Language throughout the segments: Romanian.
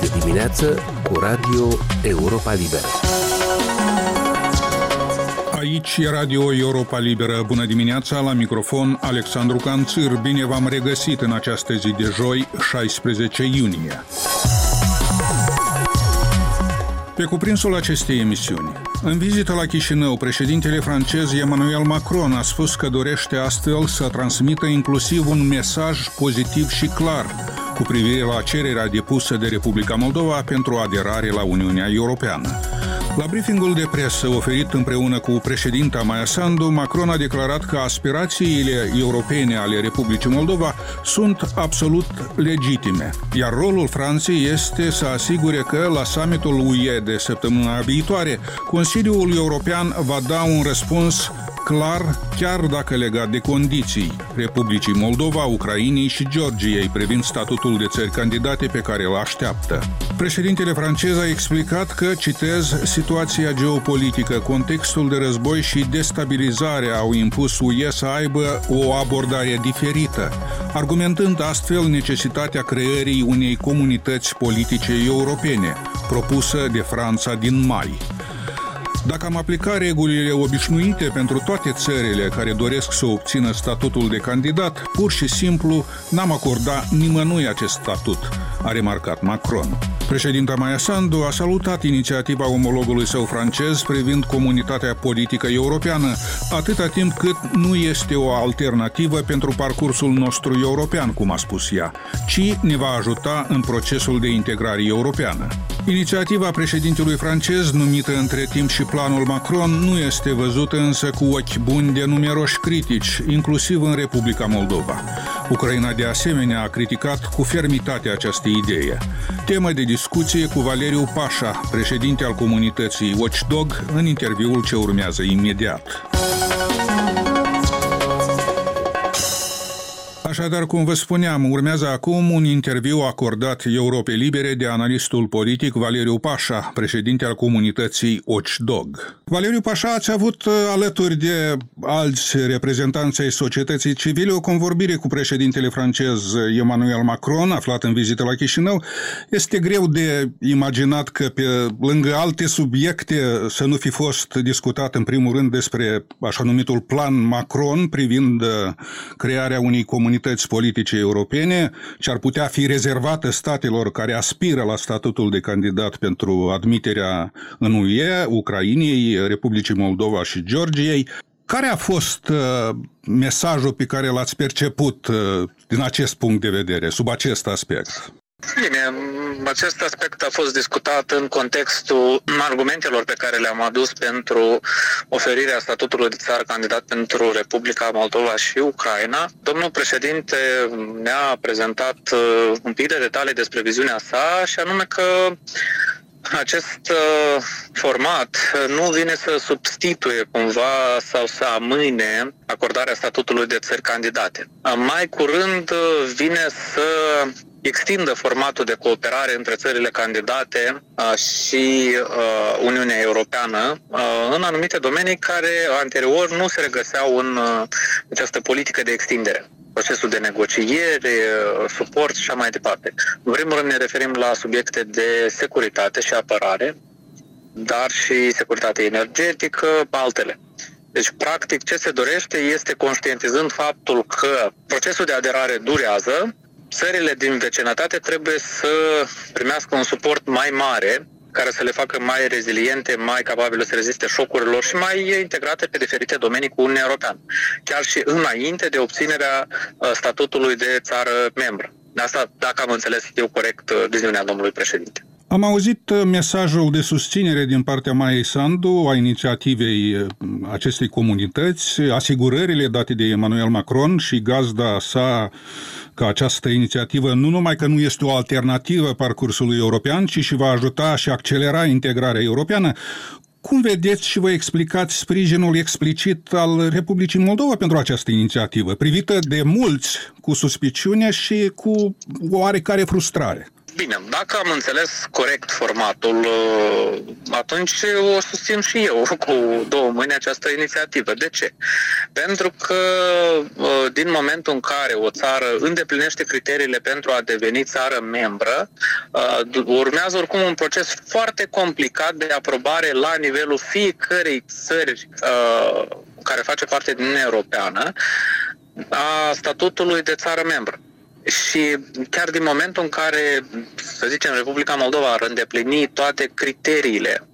Este dimineață cu Radio Europa Liberă. Aici e Radio Europa Liberă. Bună dimineața, la microfon Alexandru Canțir. Bine v-am regăsit în această zi de joi, 16 iunie. Pe cuprinsul acestei emisiuni, în vizită la Chișinău, președintele francez Emmanuel Macron a spus că dorește astfel să transmită inclusiv un mesaj pozitiv și clar cu privire la cererea depusă de Republica Moldova pentru aderare la Uniunea Europeană. La briefingul de presă oferit împreună cu președinta Maia Sandu, Macron a declarat că aspirațiile europene ale Republicii Moldova sunt absolut legitime, iar rolul Franței este să asigure că la summitul UE de săptămâna viitoare, Consiliul European va da un răspuns clar, chiar dacă legat de condiții Republicii Moldova, Ucrainei și Georgiei privind statutul de țări candidate pe care îl așteaptă. Președintele francez a explicat că, citez, situația geopolitică, contextul de război și destabilizare au impus UE să aibă o abordare diferită, argumentând astfel necesitatea creării unei comunități politice europene, propusă de Franța din mai. Dacă am aplicat regulile obișnuite pentru toate țările care doresc să obțină statutul de candidat, pur și simplu n-am acordat nimănui acest statut, a remarcat Macron. Președinta Maia Sandu a salutat inițiativa omologului său francez privind comunitatea politică europeană, atâta timp cât nu este o alternativă pentru parcursul nostru european, cum a spus ea, ci ne va ajuta în procesul de integrare europeană. Inițiativa președintelui francez, numită între timp și planul Macron, nu este văzută însă cu ochi buni de numeroși critici, inclusiv în Republica Moldova. Ucraina de asemenea a criticat cu fermitate această idee. Temă de discuție cu Valeriu Pașa, președinte al comunității Watchdog, în interviul ce urmează imediat. Așadar, cum vă spuneam, urmează acum un interviu acordat Europei Libere de analistul politic Valeriu Pașa, președinte al comunității Watchdog. Valeriu Pașa, ați avut uh, alături de alți reprezentanți ai societății civile o convorbire cu președintele francez Emmanuel Macron, aflat în vizită la Chișinău. Este greu de imaginat că pe lângă alte subiecte să nu fi fost discutat în primul rând despre așa numitul plan Macron privind uh, crearea unei comunități comunități politice europene ce ar putea fi rezervată statelor care aspiră la statutul de candidat pentru admiterea în UE, Ucrainei, Republicii Moldova și Georgiei. Care a fost uh, mesajul pe care l-ați perceput uh, din acest punct de vedere, sub acest aspect? Bine, acest aspect a fost discutat în contextul argumentelor pe care le-am adus pentru oferirea statutului de țară candidat pentru Republica Moldova și Ucraina. Domnul președinte ne-a prezentat uh, un pic de detalii despre viziunea sa și anume că acest uh, format nu vine să substituie cumva sau să amâne acordarea statutului de țări candidate. Mai curând uh, vine să extindă formatul de cooperare între țările candidate uh, și uh, Uniunea Europeană uh, în anumite domenii care anterior nu se regăseau în această politică de extindere procesul de negociere, suport și așa mai departe. În primul rând ne referim la subiecte de securitate și apărare, dar și securitate energetică, altele. Deci, practic, ce se dorește este conștientizând faptul că procesul de aderare durează, țările din vecinătate trebuie să primească un suport mai mare care să le facă mai reziliente, mai capabile să reziste șocurilor și mai integrate pe diferite domenii cu Uniunea Europeană, chiar și înainte de obținerea uh, statutului de țară membră. Asta, dacă am înțeles eu corect uh, viziunea domnului președinte. Am auzit uh, mesajul de susținere din partea Maiei Sandu a inițiativei acestei comunități, asigurările date de Emmanuel Macron și gazda sa că această inițiativă nu numai că nu este o alternativă parcursului european, ci și va ajuta și accelera integrarea europeană, cum vedeți și vă explicați sprijinul explicit al Republicii Moldova pentru această inițiativă, privită de mulți cu suspiciune și cu oarecare frustrare? Bine, dacă am înțeles corect formatul, uh, atunci o susțin și eu cu două mâini această inițiativă. De ce? Pentru că uh, din momentul în care o țară îndeplinește criteriile pentru a deveni țară membră, uh, urmează oricum un proces foarte complicat de aprobare la nivelul fiecărei țări care face parte din Uniunea Europeană a statutului de țară membră. Și chiar din momentul în care, să zicem, Republica Moldova ar îndeplini toate criteriile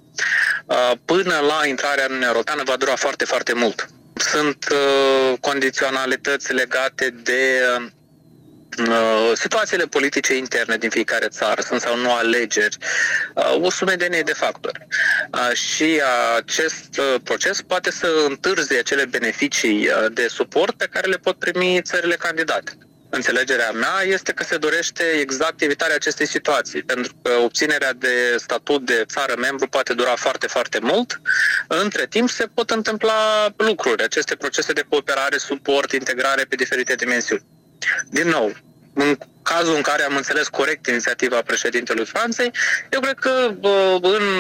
uh, până la intrarea în Uniunea Europeană va dura foarte, foarte mult. Sunt uh, condiționalități legate de uh, situațiile politice interne din fiecare țară, sunt sau nu alegeri, o sumedenie de factori. Și acest proces poate să întârzie acele beneficii de suport pe care le pot primi țările candidate. Înțelegerea mea este că se dorește exact evitarea acestei situații, pentru că obținerea de statut de țară membru poate dura foarte, foarte mult. Între timp se pot întâmpla lucruri, aceste procese de cooperare, suport, integrare pe diferite dimensiuni. Din nou, în cazul în care am înțeles corect inițiativa președintelui Franței, eu cred că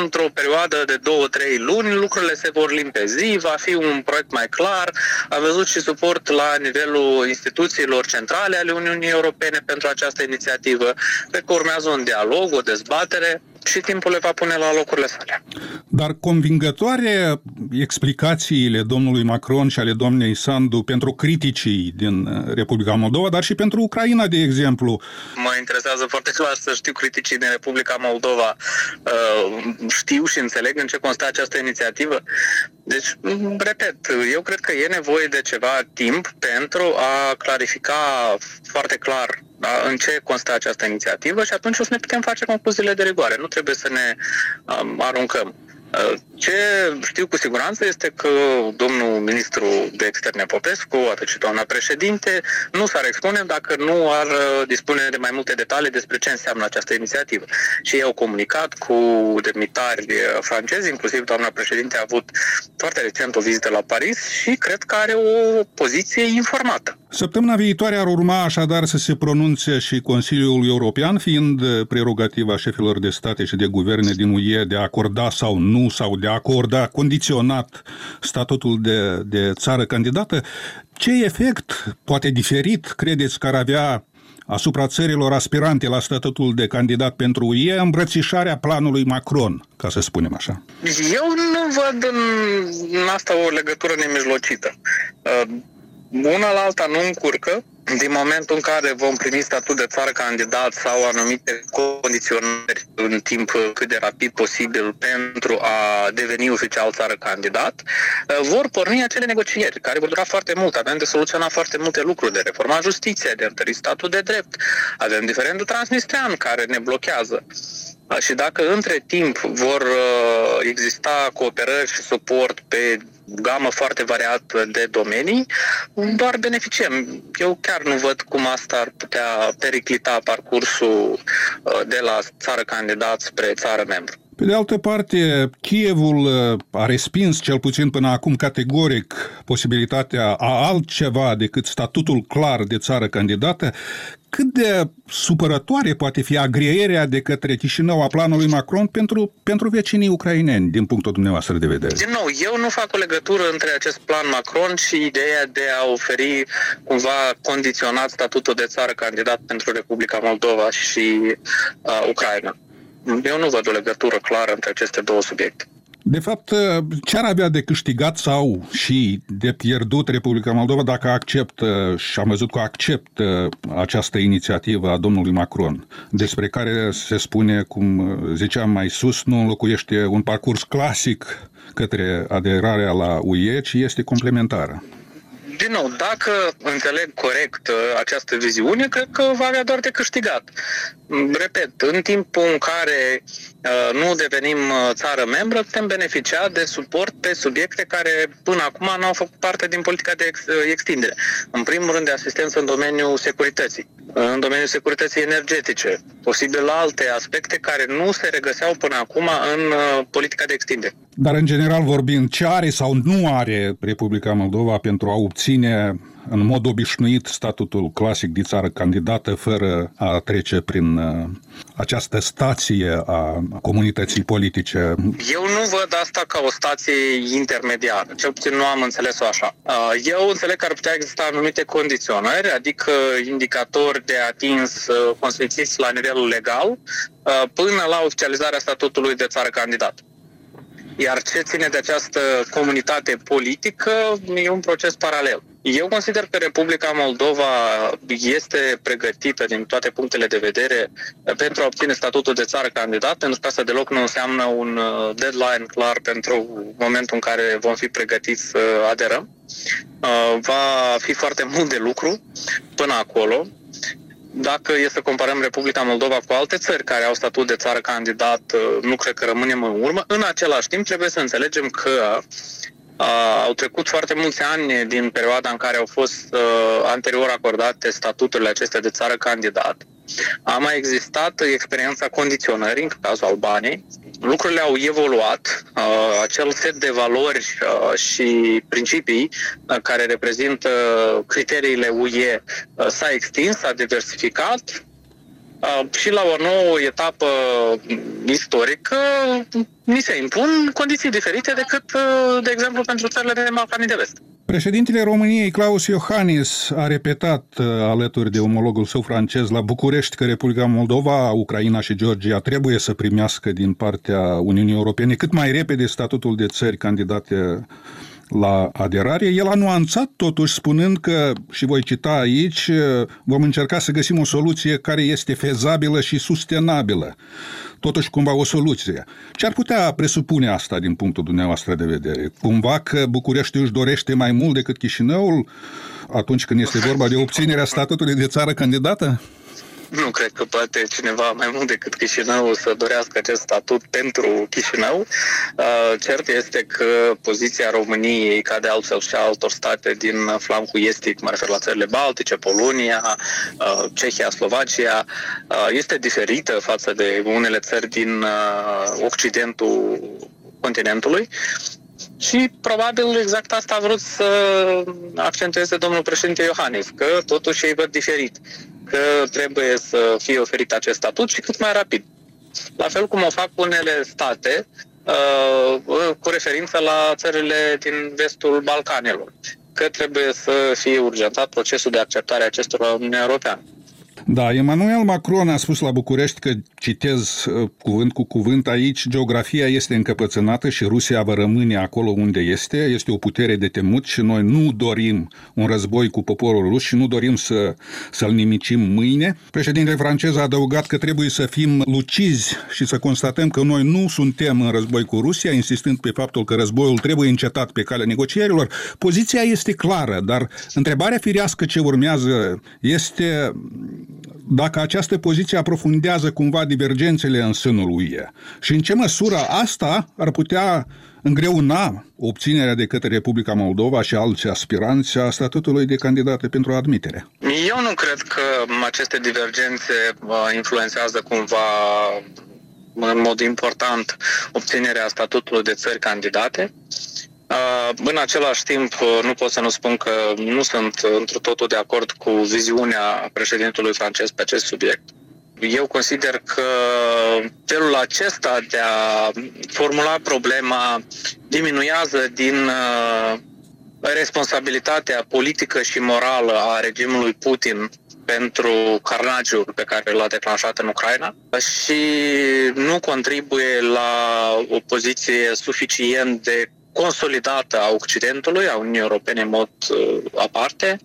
într-o perioadă de două-trei luni lucrurile se vor limpezi, va fi un proiect mai clar, a văzut și suport la nivelul instituțiilor centrale ale Uniunii Europene pentru această inițiativă. Cred că urmează un dialog, o dezbatere și timpul le va pune la locurile sale. Dar convingătoare explicațiile domnului Macron și ale domnei Sandu pentru criticii din uh, Republica Moldova, dar și pentru Ucraina, de exemplu. Mă interesează foarte clar să știu criticii din Republica Moldova. Uh, știu și înțeleg în ce constă această inițiativă. Deci, repet, eu cred că e nevoie de ceva timp pentru a clarifica foarte clar da, în ce constă această inițiativă și atunci o să ne putem face concluziile de rigoare. Nu trebuie să ne um, aruncăm. Uh, ce știu cu siguranță este că domnul ministru de externe Popescu, atât și doamna președinte, nu s-ar expune dacă nu ar uh, dispune de mai multe detalii despre ce înseamnă această inițiativă. Și ei au comunicat cu demnitari uh, francezi, inclusiv doamna președinte a avut foarte recent o vizită la Paris și cred că are o poziție informată. Săptămâna viitoare ar urma așadar să se pronunțe și Consiliul European, fiind prerogativa șefilor de state și de guverne din UE de a acorda sau nu, sau de a acorda condiționat statutul de, de țară candidată. Ce efect, poate diferit, credeți că ar avea asupra țărilor aspirante la statutul de candidat pentru UE îmbrățișarea planului Macron, ca să spunem așa? Eu nu văd în asta o legătură nemijlocită. Uh, una la alta nu încurcă, din momentul în care vom primi statut de țară candidat sau anumite condiționări în timp cât de rapid posibil pentru a deveni oficial țară candidat, vor porni acele negocieri care vor dura foarte mult. Avem de soluționat foarte multe lucruri, de reforma justiției, de întări statul de drept. Avem diferentul transnistrean care ne blochează. Și dacă între timp vor uh, exista cooperări și suport pe gamă foarte variată de domenii, doar beneficiem. Eu chiar nu văd cum asta ar putea periclita parcursul uh, de la țară candidat spre țară membru. Pe de altă parte, Kievul uh, a respins cel puțin până acum categoric posibilitatea a altceva decât statutul clar de țară candidată. Cât de supărătoare poate fi agrierea de către Chișinău a planului Macron pentru, pentru vecinii ucraineni, din punctul dumneavoastră de vedere? Din nou, eu nu fac o legătură între acest plan Macron și ideea de a oferi cumva condiționat statutul de țară candidat pentru Republica Moldova și uh, Ucraina. Eu nu văd o legătură clară între aceste două subiecte. De fapt, ce ar avea de câștigat sau și de pierdut Republica Moldova dacă acceptă, și am văzut că acceptă această inițiativă a domnului Macron, despre care se spune, cum ziceam mai sus, nu înlocuiește un parcurs clasic către aderarea la UE, ci este complementară. Din nou, dacă înțeleg corect uh, această viziune, cred că va avea doar de câștigat. Repet, în timpul în care uh, nu devenim uh, țară membră, putem beneficia de suport pe subiecte care până acum nu au făcut parte din politica de extindere. În primul rând de asistență în domeniul securității, în domeniul securității energetice, posibil alte aspecte care nu se regăseau până acum în politica de extindere. Dar în general vorbind, ce are sau nu are Republica Moldova pentru a obține în mod obișnuit statutul clasic de țară candidată fără a trece prin uh, această stație a comunității politice? Eu nu văd asta ca o stație intermediară, cel puțin nu am înțeles-o așa. Uh, eu înțeleg că ar putea exista anumite condiționări, adică indicatori de atins uh, consfințiți la nivelul legal, uh, până la oficializarea statutului de țară candidat. Iar ce ține de această comunitate politică e un proces paralel. Eu consider că Republica Moldova este pregătită din toate punctele de vedere pentru a obține statutul de țară candidat, pentru că asta deloc nu înseamnă un uh, deadline clar pentru momentul în care vom fi pregătiți să aderăm. Uh, va fi foarte mult de lucru până acolo dacă e să comparăm Republica Moldova cu alte țări care au statut de țară candidat, uh, nu cred că rămânem în urmă. În același timp, trebuie să înțelegem că Uh, au trecut foarte mulți ani din perioada în care au fost uh, anterior acordate statuturile acestea de țară candidat. A mai existat experiența condiționării în cazul Albaniei. Lucrurile au evoluat. Uh, acel set de valori uh, și principii uh, care reprezintă criteriile UE uh, s-a extins, s-a diversificat și la o nouă etapă istorică ni se impun condiții diferite decât, de exemplu, pentru țările de Balcanii de Vest. Președintele României, Claus Iohannis, a repetat alături de omologul său francez la București că Republica Moldova, Ucraina și Georgia trebuie să primească din partea Uniunii Europene cât mai repede statutul de țări candidate la aderare. El a nuanțat totuși spunând că, și voi cita aici, vom încerca să găsim o soluție care este fezabilă și sustenabilă. Totuși, cumva, o soluție. Ce ar putea presupune asta din punctul dumneavoastră de vedere? Cumva că București își dorește mai mult decât Chișinăul atunci când este vorba de obținerea statutului de țară candidată? Nu cred că poate cineva mai mult decât Chișinău să dorească acest statut pentru Chișinău. Uh, cert este că poziția României, ca de altfel și a altor state din flancul estic, mă refer la țările Baltice, Polonia, uh, Cehia, Slovacia, uh, este diferită față de unele țări din Occidentul continentului. Și probabil exact asta a vrut să accentueze domnul președinte Iohannis, că totuși ei văd diferit că trebuie să fie oferit acest statut și cât mai rapid. La fel cum o fac unele state uh, cu referință la țările din vestul Balcanelor, că trebuie să fie urgentat procesul de acceptare a acestor la Uniunea Europeană. Da, Emmanuel Macron a spus la București că, citez uh, cuvânt cu cuvânt aici, geografia este încăpățânată și Rusia va rămâne acolo unde este, este o putere de temut și noi nu dorim un război cu poporul rus și nu dorim să, să-l nimicim mâine. Președintele francez a adăugat că trebuie să fim lucizi și să constatăm că noi nu suntem în război cu Rusia, insistând pe faptul că războiul trebuie încetat pe calea negocierilor. Poziția este clară, dar întrebarea firească ce urmează este dacă această poziție aprofundează cumva divergențele în sânul UE și în ce măsură asta ar putea îngreuna obținerea de către Republica Moldova și alți aspiranți a statutului de candidate pentru admitere? Eu nu cred că aceste divergențe influențează cumva în mod important obținerea statutului de țări candidate. Uh, în același timp, uh, nu pot să nu spun că nu sunt într totul de acord cu viziunea președintelui francez pe acest subiect. Eu consider că felul acesta de a formula problema diminuează din uh, responsabilitatea politică și morală a regimului Putin pentru carnagiul pe care l-a declanșat în Ucraina și nu contribuie la o poziție suficient de consolidată a Occidentului, a Uniunii Europene în mod uh, aparte,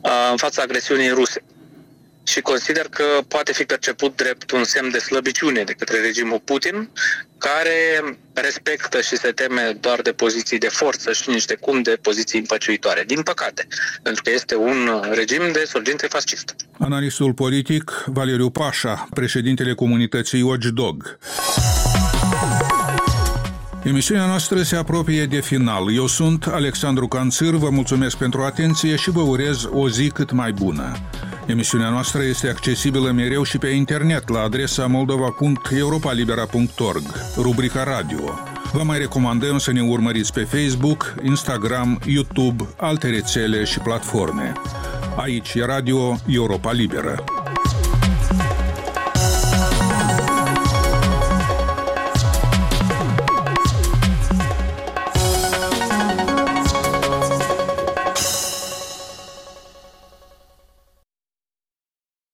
uh, în fața agresiunii ruse. Și consider că poate fi perceput drept un semn de slăbiciune de către regimul Putin, care respectă și se teme doar de poziții de forță și nici de cum de poziții împăciuitoare. Din păcate, pentru că este un regim de surginte fascist. Analistul politic Valeriu Pașa, președintele comunității Watchdog. Emisiunea noastră se apropie de final. Eu sunt Alexandru Canțir, vă mulțumesc pentru atenție și vă urez o zi cât mai bună. Emisiunea noastră este accesibilă mereu și pe internet la adresa moldova.europalibera.org, rubrica radio. Vă mai recomandăm să ne urmăriți pe Facebook, Instagram, YouTube, alte rețele și platforme. Aici e Radio Europa Liberă.